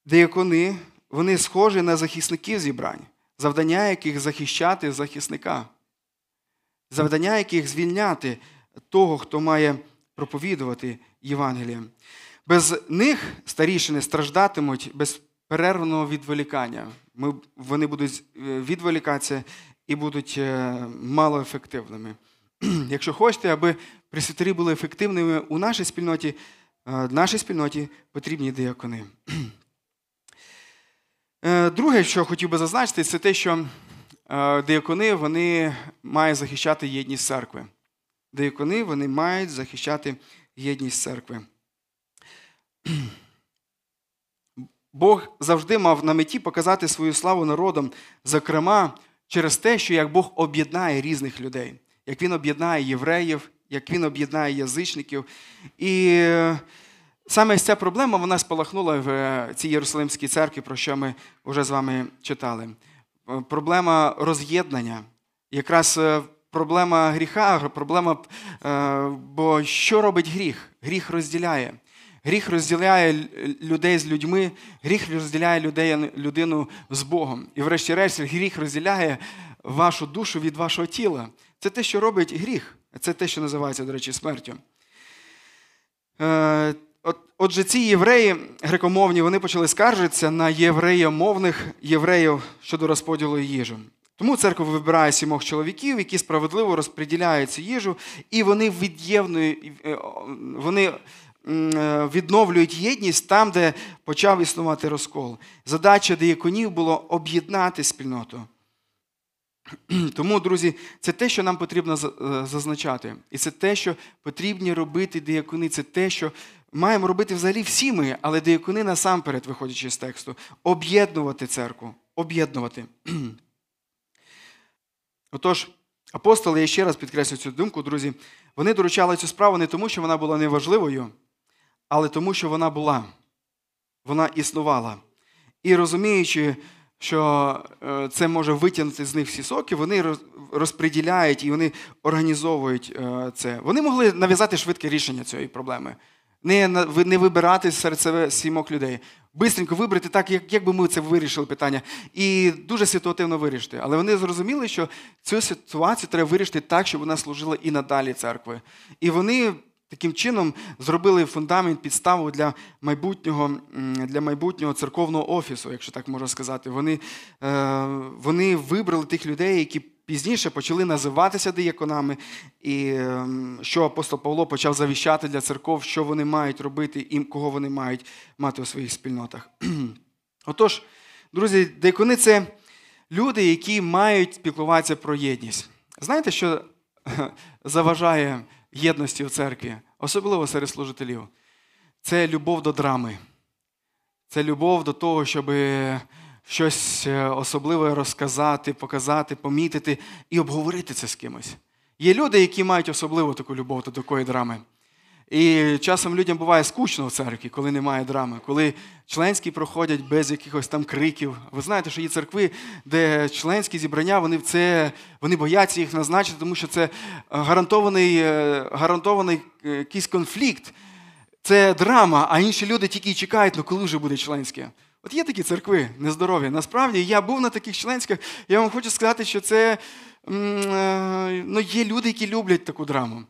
деякони вони схожі на захисників зібрань, завдання яких захищати захисника, завдання яких звільняти того, хто має проповідувати Євангеліє. Без них старішини страждатимуть без перервного відволікання. Ми, Вони будуть е, відволікатися і будуть е, малоефективними. Якщо хочете, аби пресвітері були ефективними у нашій спільноті, е, в нашій спільноті потрібні деякони. Друге, що хотів би зазначити, це те, що деякони вони мають захищати єдність церкви. Деякони вони мають захищати єдність церкви. Бог завжди мав на меті показати свою славу народам, зокрема, через те, що як Бог об'єднає різних людей, як Він об'єднає євреїв, як Він об'єднає язичників. І е, саме ця проблема вона спалахнула в е, цій Єрусалимській церкві, про що ми вже з вами читали. Е, проблема роз'єднання, якраз проблема гріха, проблема, бо що робить гріх? Гріх розділяє. Гріх розділяє людей з людьми, гріх розділяє людей, людину з Богом. І, врешті-решт, гріх розділяє вашу душу від вашого тіла. Це те, що робить гріх. Це те, що називається, до речі, смертю. Е, отже, ці євреї грекомовні вони почали скаржитися на євреємовних євреїв щодо розподілу їжі. Тому церква вибирає сімох чоловіків, які справедливо розподіляють цю їжу, і вони від'євнують, е, вони відновлюють єдність там, де почав існувати розкол. Задача дияконів було об'єднати спільноту. Тому, друзі, це те, що нам потрібно е, зазначати. І це те, що потрібні робити диякони. Це те, що маємо робити взагалі всі ми, але диякони насамперед, виходячи з тексту, об'єднувати церкву. Об'єднувати. Отож, апостоли, я ще раз підкреслю цю думку, друзі, вони доручали цю справу не тому, що вона була неважливою але тому, що вона була, вона існувала. І розуміючи, що е, це може витягнути з них всі соки, вони розподіляють і вони організовують е, це. Вони могли нав'язати швидке рішення цієї проблеми, не не вибирати серед себе сімок людей. Бистренько вибрати так, як, як би ми це вирішили питання, і дуже ситуативно вирішити. Але вони зрозуміли, що цю ситуацію треба вирішити так, щоб вона служила і надалі церкви. І вони Таким чином зробили фундамент підставу для майбутнього для майбутнього церковного офісу, якщо так можна сказати. Вони е, вони вибрали тих людей, які пізніше почали називатися дияконами, і ем, що апостол Павло почав завіщати для церков, що вони мають робити і кого вони мають мати у своїх спільнотах. Отож, друзі, диякони це люди, які мають спілкуватися про єдність. Знаєте, що заважає? Єдності в церкві, особливо серед служителів, це любов до драми. Це любов до того, щоб щось е, особливе розказати, показати, помітити і обговорити це з кимось. Є люди, які мають особливу таку любов до такої драми. І часом людям буває скучно в церкві, коли немає драми, коли членські проходять без якихось там криків. Ви знаєте, що є церкви, де членські зібрання, вони це, вони бояться їх назначити, тому що це гарантований е, гарантований е, якийсь конфлікт, це драма, а інші люди тільки чекають, ну коли вже буде членське. От є такі церкви нездорові. Насправді я був на таких членських, я вам хочу сказати, що це е, ну, є люди, які люблять таку драму.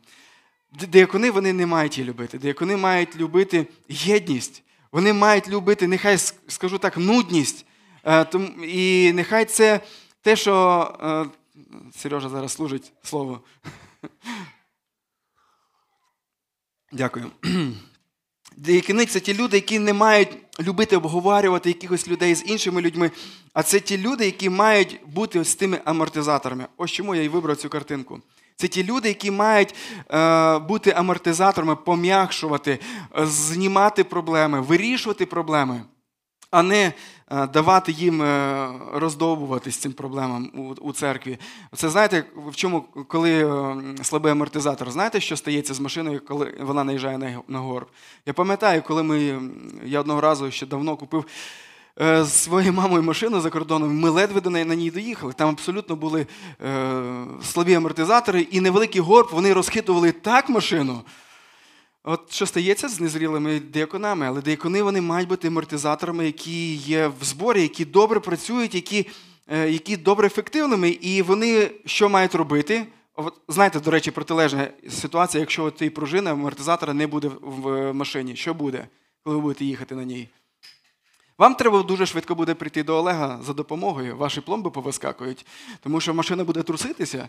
Деякони вони не мають її любити. Деякони мають любити єдність. Вони мають любити, нехай скажу так, нудність. Е, і нехай це те, що Сережа зараз служить слово. Дякую. Деякини це ті люди, які не мають любити обговорювати якихось людей з іншими людьми, а це ті люди, які мають бути ось тими амортизаторами. Ось чому я і вибрав цю картинку. Це ті люди, які мають е, бути амортизаторами, пом'якшувати, знімати проблеми, вирішувати проблеми, а не е, давати їм е, роздовбуватись цим проблемам у, у церкві. Це знаєте, в чому, коли е, слабий амортизатор, знаєте, що стається з машиною, коли вона наїжджає на, на горб? Я пам'ятаю, коли ми, я одного разу ще давно купив. З своєю мамою машину за кордоном, ми ледве до неї на ній доїхали. Там абсолютно були е, слабі амортизатори, і невеликий горб вони розхитували так машину. От що стається з незрілими деяконами, але деякони вони мають бути амортизаторами, які є в зборі, які добре працюють, які е, які добре ефективними, і вони що мають робити? От, Знаєте, до речі, протилежна ситуація, якщо ти пружина амортизатора не буде в машині. Що буде, коли ви будете їхати на ній? Вам треба дуже швидко буде прийти до Олега за допомогою, ваші пломби повискакують, тому що машина буде труситися.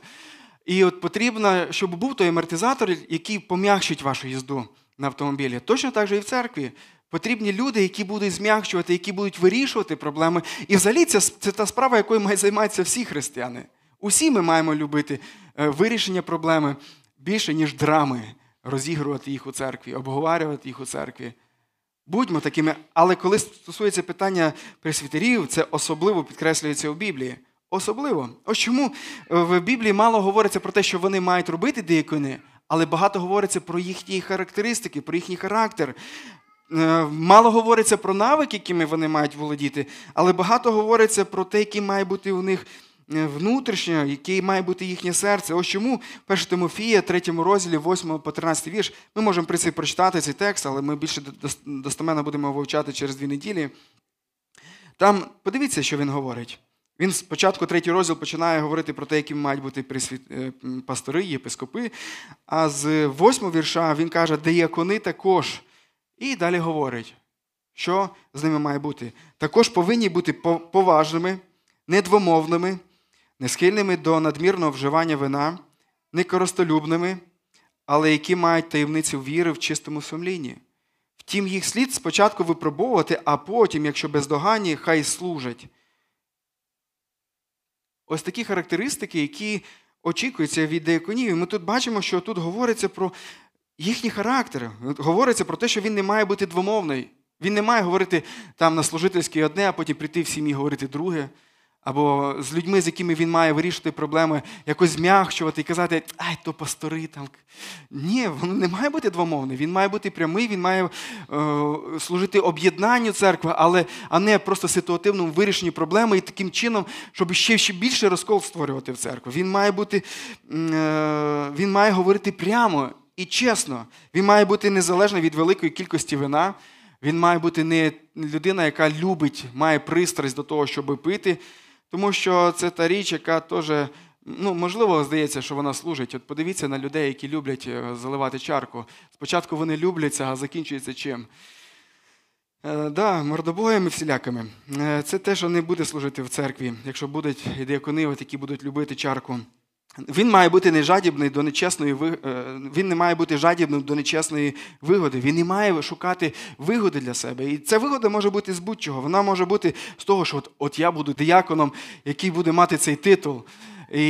І от потрібно, щоб був той амортизатор, який пом'якшить вашу їзду на автомобілі. Точно так же і в церкві. Потрібні люди, які будуть зм'якшувати, які будуть вирішувати проблеми. І взагалі це, це та справа, якою мають займатися всі християни. Усі ми маємо любити е, вирішення проблеми більше, ніж драми, розігрувати їх у церкві, обговорювати їх у церкві. Будьмо такими, але коли стосується питання пресвітерів, це особливо підкреслюється у Біблії. Особливо. Ось чому е, в Біблії мало говориться про те, що вони мають робити деякони, але багато говориться про їхні характеристики, про їхній характер. Е, мало говориться про навики, якими вони мають володіти, але багато говориться про те, який має бути у них е, внутрішнє, яке має бути їхнє серце. Ось чому 1 Тимофія, 3 розділі, 8 по 13 вірш, ми можемо при цій прочитати цей текст, але ми більше достоменно будемо вивчати через дві неділі. Там подивіться, що він говорить. Він спочатку третій розділ починає говорити про те, які мають бути е, пастори, єпископи. А з восьмого вірша він каже, деякони також. І далі говорить, що з ними має бути. Також повинні бути поважними, недвомовними, несхильними до надмірного вживання вина, некористолюбними, але які мають таємницю віри в чистому сумлінні. Втім, їх слід спочатку випробовувати, а потім, якщо бездоганні, хай служать. Ось такі характеристики, які очікуються від деяконів. Ми тут бачимо, що тут говориться про їхній характер. Говориться про те, що він не має бути двомовний. Він не має говорити там на служительській одне, а потім прийти в сім'ї говорити друге або з людьми, з якими він має вирішити проблеми, якось змягчувати і казати, ай, то пастори там. Ні, він не має бути двомовний, він має бути прямий, він має е, служити об'єднанню церкви, але а не просто ситуативному вирішенні проблеми і таким чином, щоб ще ще більше розкол створювати в церкву. Він має бути, е, він має говорити прямо і чесно. Він має бути незалежний від великої кількості вина. Він має бути не людина, яка любить, має пристрасть до того, щоб пити. Тому що це та річ, яка теж, ну, можливо, здається, що вона служить. От подивіться на людей, які люблять е, заливати чарку. Спочатку вони любляться, а закінчується чим? Е, да, мордобоями всілякими. Е, це те, що не буде служити в церкві, якщо будуть діакони, які будуть любити чарку. Він має бути не жадібний до нечесної е, він не має бути жадібним до нечесної вигоди. Він не має шукати вигоди для себе. І ця вигода може бути з будь-чого. Вона може бути з того, що от, от я буду дияконом, який буде мати цей титул. І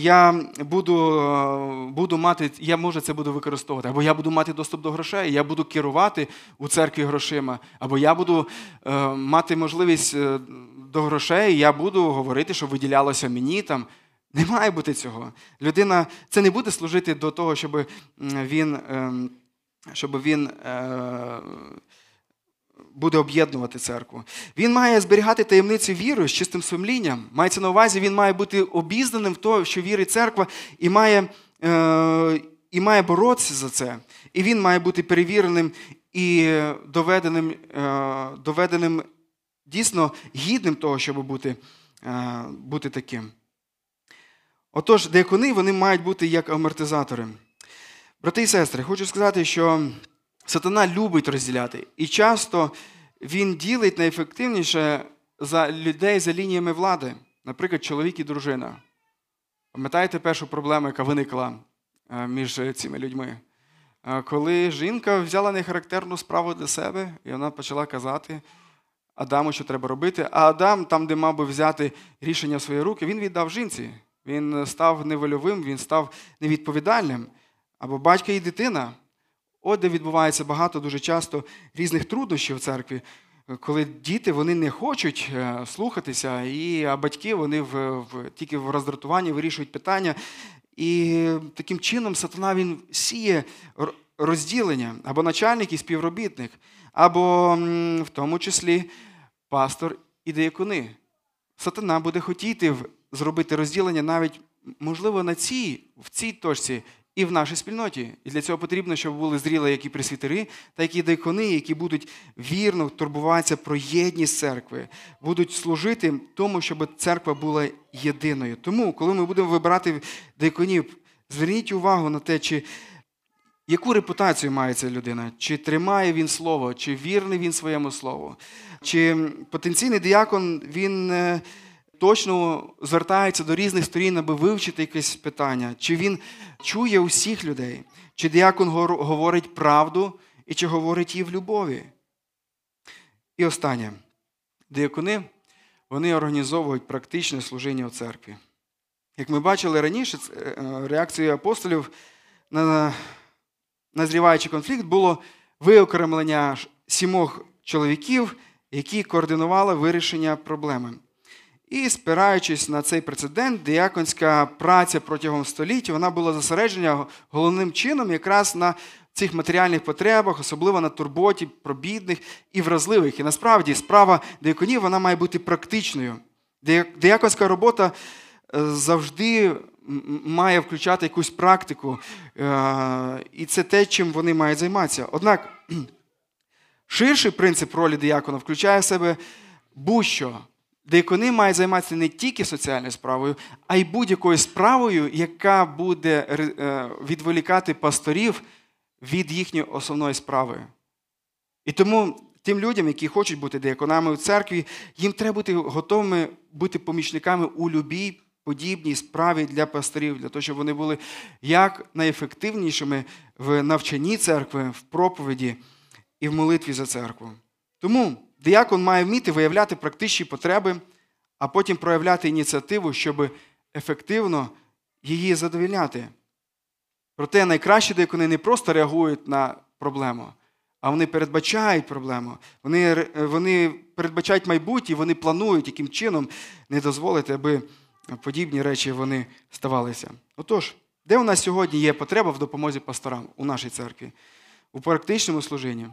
я буду е, буду мати, я може це буду використовувати, або я буду мати доступ до грошей, я буду керувати у церкві грошима, або я буду е, мати можливість е, до грошей, я буду говорити, що виділялося мені там. Не має бути цього. Людина це не буде служити до того, щоб він ем, щоб він е, буде об'єднувати церкву. Він має зберігати таємницю віри з чистим сумлінням. Мається на увазі, він має бути обізнаним в те, що вірить церква, і має е, і має боротися за це. І він має бути перевіреним і доведеним, е, доведеним дійсно гідним того, щоб бути, бути таким. Отож, деякони вони мають бути як амортизатори. Брати і сестри, хочу сказати, що сатана любить розділяти. І часто він ділить найефективніше за людей за лініями влади, наприклад, чоловік і дружина. Пам'ятаєте першу проблему, яка виникла е, між цими людьми? Е, коли жінка взяла нехарактерну справу для себе, і вона почала казати Адаму, що треба робити, а Адам, там, де мав би взяти рішення в свої руки, він віддав жінці. Він став невольовим, він став невідповідальним. Або батько і дитина. От де відбувається багато дуже часто різних труднощів в церкві, коли діти вони не хочуть е, слухатися, і, а батьки вони в, в, тільки в роздратуванні вирішують питання. І таким чином сатана він сіє розділення або начальник і співробітник, або в тому числі пастор і деякуни. Сатана буде хотіти зробити розділення навіть, можливо, на цій, в цій точці і в нашій спільноті. І для цього потрібно, щоб були зріли як і пресвітери, так і дайкони, які будуть вірно турбуватися про єдність церкви, будуть служити тому, щоб церква була єдиною. Тому, коли ми будемо вибирати дайконів, зверніть увагу на те, чи яку репутацію має ця людина, чи тримає він слово, чи вірний він своєму слову, чи потенційний діякон він. Е, точно звертається до різних сторін, аби вивчити якесь питання, чи він чує усіх людей, чи діакон говорить правду і чи говорить її в любові. І останнє. Діакони вони організовують практичне служіння в церкві. Як ми бачили раніше, е, реакцією апостолів на назріваючий конфлікт було виокремлення сімох чоловіків, які координували вирішення проблеми. І спираючись на цей прецедент, діяконська праця протягом століть вона була зосереджена головним чином якраз на цих матеріальних потребах, особливо на турботі про бідних і вразливих. І насправді справа дияконів вона має бути практичною. Дияконська робота е, завжди має включати якусь практику, е, і це те, чим вони мають займатися. Однак ширший принцип ролі диякона включає в себе будь-що. Деякони мають займатися не тільки соціальною справою, а й будь-якою справою, яка буде е, відволікати пасторів від їхньої основної справи. І тому тим людям, які хочуть бути деяконами у церкві, їм треба бути готовими бути помічниками у любій подібній справі для пасторів, для того, щоб вони були як найефективнішими в навчанні церкви, в проповіді і в молитві за церкву. Тому. Діякон має вміти виявляти практичні потреби, а потім проявляти ініціативу, щоб ефективно її задовільняти. Проте найкращі діякони не просто реагують на проблему, а вони передбачають проблему. Вони вони передбачають майбутнє, вони планують, яким чином не дозволити, аби подібні речі вони ставалися. Отож, де у нас сьогодні є потреба в допомозі пасторам у нашій церкві? У практичному служінні?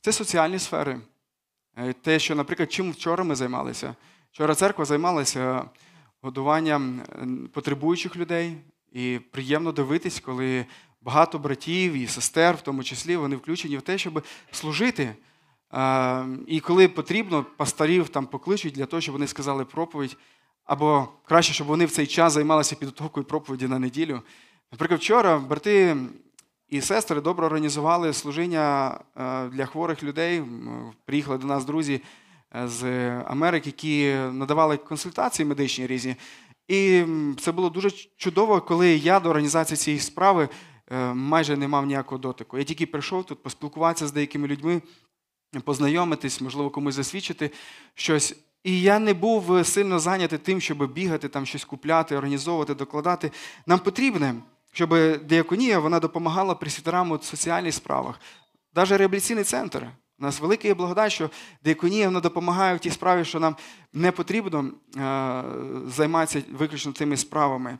Це соціальні сфери. Е, те, що, наприклад, чим вчора ми займалися. Вчора церква займалася годуванням потребуючих людей, і приємно дивитись, коли багато братів і сестер, в тому числі, вони включені в те, щоб служити. І коли потрібно, пастарів там покличуть для того, щоб вони сказали проповідь, або краще, щоб вони в цей час займалися підготовкою проповіді на неділю. Наприклад, вчора брати і сестри добре організували служіння е, для хворих людей. Приїхали до нас друзі е, з Америки, які надавали консультації медичні різні. І це було дуже чудово, коли я до організації цієї справи е, майже не мав ніякого дотику. Я тільки прийшов тут поспілкуватися з деякими людьми, познайомитись, можливо, комусь засвідчити щось. І я не був сильно зайнятий тим, щоб бігати, там щось купляти, організовувати, докладати. Нам потрібне щоб діаконія вона допомагала пресвітерам у соціальних справах. Навіть реабілітаційний центр. У нас велика є благодать, що диаконія вона допомагає в тій справі, що нам не потрібно е, займатися виключно цими справами.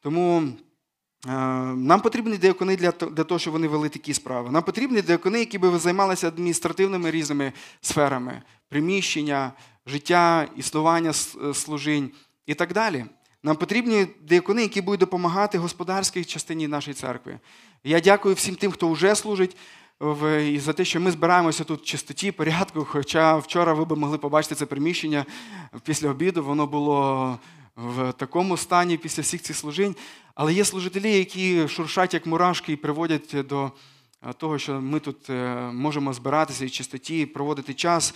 Тому е, нам потрібні диакони для того, щоб вони вели такі справи. Нам потрібні диакони, які би займалися адміністративними різними сферами приміщення, життя, існування служінь і так далі. Нам потрібні диакони, які будуть допомагати господарській частині нашої церкви. Я дякую всім тим, хто вже служить, і за те, що ми збираємося тут в чистоті, порядку. Хоча вчора ви б могли побачити це приміщення після обіду, воно було в такому стані після всіх цих служінь. Але є служителі, які шуршать як мурашки і приводять до того, що ми тут е, можемо збиратися і чистоті, проводити час.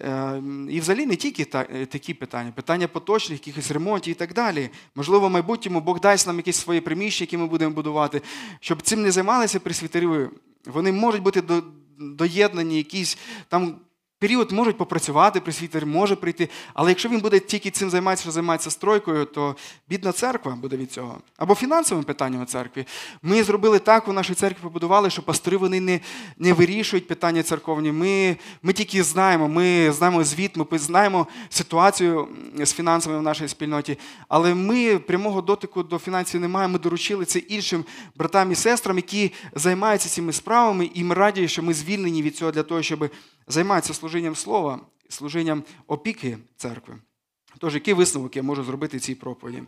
Е, І взагалі не тільки е, такі питання, питання поточних, якихось ремонтів і так далі. Можливо, в майбутньому Бог дасть нам якісь свої приміщення, які ми будемо будувати, щоб цим не займалися присвітери. Вони можуть бути до- доєднані, якісь там період можуть попрацювати, присвітер може прийти. Але якщо він буде тільки цим займатися, що займається стройкою, то бідна церква буде від цього. Або фінансовим питанням у церкві. Ми зробили так, у нашій церкві побудували, що пастори вони не, не вирішують питання церковні. Ми, ми тільки знаємо, ми знаємо звіт, ми знаємо ситуацію з фінансами в нашій спільноті. Але ми прямого дотику до фінансів не маємо. Ми доручили це іншим братам і сестрам, які займаються цими справами, і ми раді, що ми звільнені від цього для того, щоб займатися служінням слова, служінням опіки церкви. Тож, який висновок я можу зробити цій проповіді?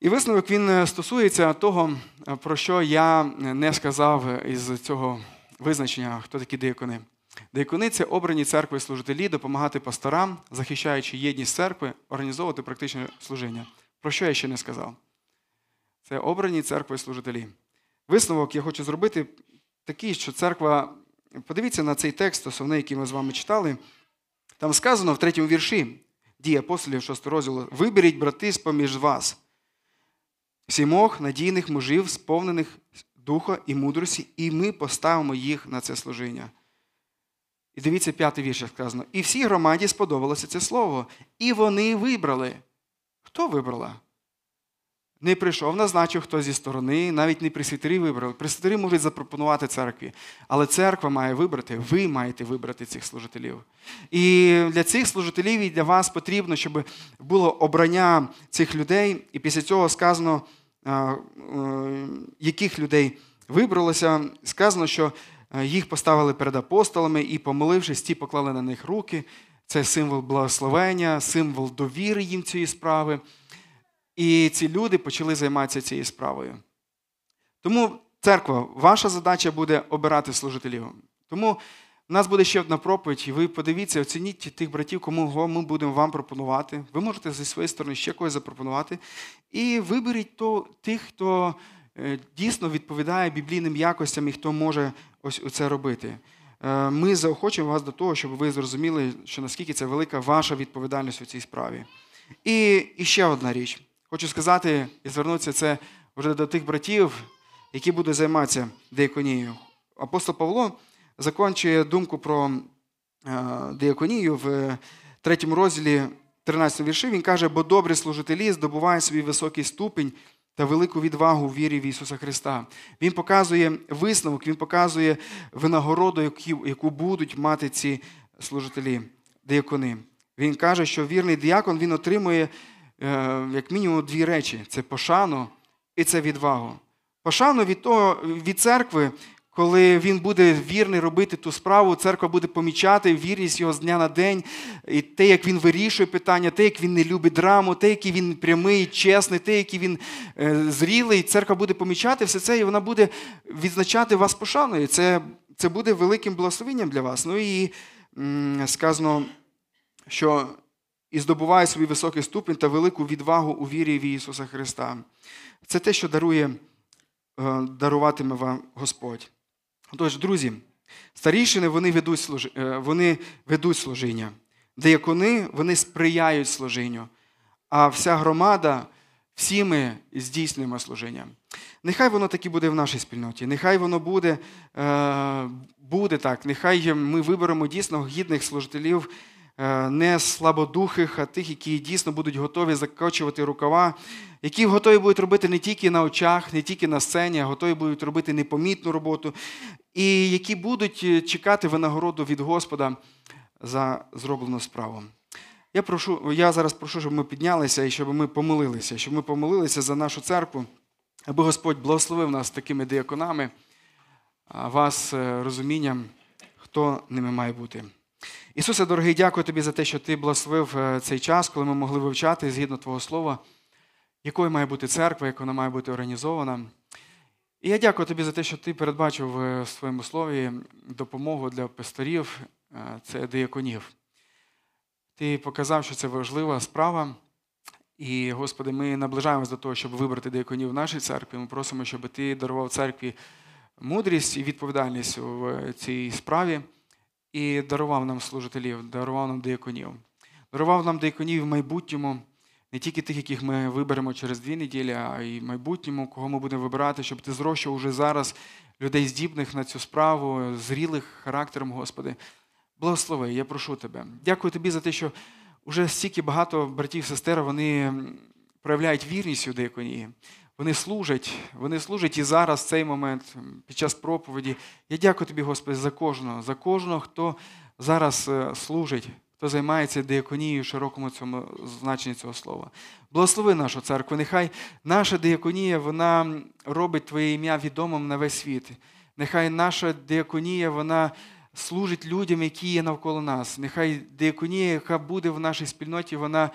І висновок він е, стосується того, е, про що я не сказав із цього визначення, хто такі деякони. Деякони це обрані церкви служителі, допомагати пасторам, захищаючи єдність церкви, організовувати практичне служіння. Про що я ще не сказав? Це обрані церкви служителі. Висновок я хочу зробити такий, що церква, подивіться на цей текст, основний, який ми з вами читали. Там сказано в третьому вірші дії апостолів 6 розділу: Виберіть, брати, з-поміж вас, сімох надійних мужів, сповнених духа і мудрості, і ми поставимо їх на це служіння. І дивіться, п'ятий вірш сказано. І всій громаді сподобалося це слово. І вони вибрали. Хто вибрала? Не прийшов, назначив хтось зі сторони, навіть не пресвітері вибрали. Пресвітері можуть запропонувати церкві, але церква має вибрати, ви маєте вибрати цих служителів. І для цих служителів і для вас потрібно, щоб було обрання цих людей, і після цього сказано, е, яких людей вибралося, сказано, що е, їх поставили перед апостолами і, помолившись, ті поклали на них руки. Це символ благословення, символ довіри їм цієї справи. І ці люди почали займатися цією справою. Тому, церква, ваша задача буде обирати служителів. Тому в нас буде ще одна проповідь, і ви подивіться, оцініть тих братів, кому ми будемо вам пропонувати. Ви можете зі своєї сторони ще когось запропонувати. І виберіть то, тих, хто е, дійсно відповідає біблійним якостям і хто може ось це робити. Е, Ми заохочуємо вас до того, щоб ви зрозуміли, що наскільки це велика ваша відповідальність у цій справі. І, і ще одна річ. Хочу сказати і звернутися це вже до тих братів, які будуть займатися деяконією. Апостол Павло закінчує думку про е, деяконію в третьому розділі 13 вірші. Він каже, бо добрі служителі здобувають свій високий ступінь та велику відвагу в вірі в Ісуса Христа. Він показує висновок, він показує винагороду, яку- будуть мати ці служителі, деякони. Він каже, що вірний діакон він отримує е, як мінімум дві речі: це пошану і це відвагу. Пошану від того, від церкви, коли він буде вірний робити ту справу, церква буде помічати вірність його з дня на день, і те, як він вирішує питання, те, як він не любить драму, те, який він прямий, чесний, те, який він е, зрілий, церква буде помічати все це, і вона буде відзначати вас пошаною. Це, це буде великим благословенням для вас. Ну і сказано, що і здобуває свій високий ступінь та велику відвагу у вірі в Ісуса Христа. Це те, що дарує, е, даруватиме вам Господь. Тож, друзі, старішини вони ведуть, служи, е, вони ведуть служіння. Деякони вони сприяють служінню, а вся громада, всі ми здійснюємо служіння. Нехай воно таки буде в нашій спільноті, нехай воно буде, е, буде так, нехай ми виберемо дійсно гідних служителів, не слабодухих, а тих, які дійсно будуть готові закочувати рукава, які готові будуть робити не тільки на очах, не тільки на сцені, а готові будуть робити непомітну роботу, і які будуть е, чекати винагороду від Господа за зроблену справу. Я, прошу, я зараз прошу, щоб ми піднялися і щоб ми помолилися, щоб ми помолилися за нашу церкву, аби Господь благословив нас такими діаконами, вас е, розумінням, хто ними має бути. Ісусе, дорогий, дякую тобі за те, що ти благословив е, цей час, коли ми могли вивчати згідно Твого Слова, якою має бути церква, як вона має бути організована. І я дякую тобі за те, що ти передбачив е, в своєму слові допомогу для пасторів, е, це дияконів. Ти показав, що це важлива справа. І, Господи, ми наближаємось до того, щоб вибрати дияконів в нашій церкві. Ми просимо, щоб ти дарував церкві мудрість і відповідальність в цій справі і дарував нам служителів, дарував нам дияконів. Дарував нам дияконів в майбутньому, не тільки тих, яких ми виберемо через дві неділі, а й в майбутньому, кого ми будемо вибирати, щоб ти зрощував уже зараз людей здібних на цю справу, зрілих характером, Господи. Благослови, я прошу тебе. Дякую тобі за те, що вже стільки багато братів і сестер вони проявляють вірність у дияконії. Вони служать, вони служать і зараз, в цей момент, під час проповіді. Я дякую тобі, Господи, за кожного, за кожного, хто зараз е, служить, хто займається дияконією в широкому цьому значенні цього слова. Благослови нашу церкву. Нехай наша дияконія вона робить Твоє ім'я відомим на весь світ. Нехай наша диаконія, вона служить людям, які є навколо нас. Нехай диаконія, яка буде в нашій спільноті, вона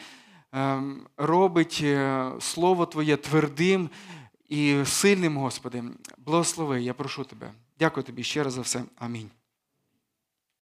робить е, Слово Твоє твердим і сильним, Господи. Благослови, я прошу Тебе. Дякую Тобі ще раз за все. Амінь.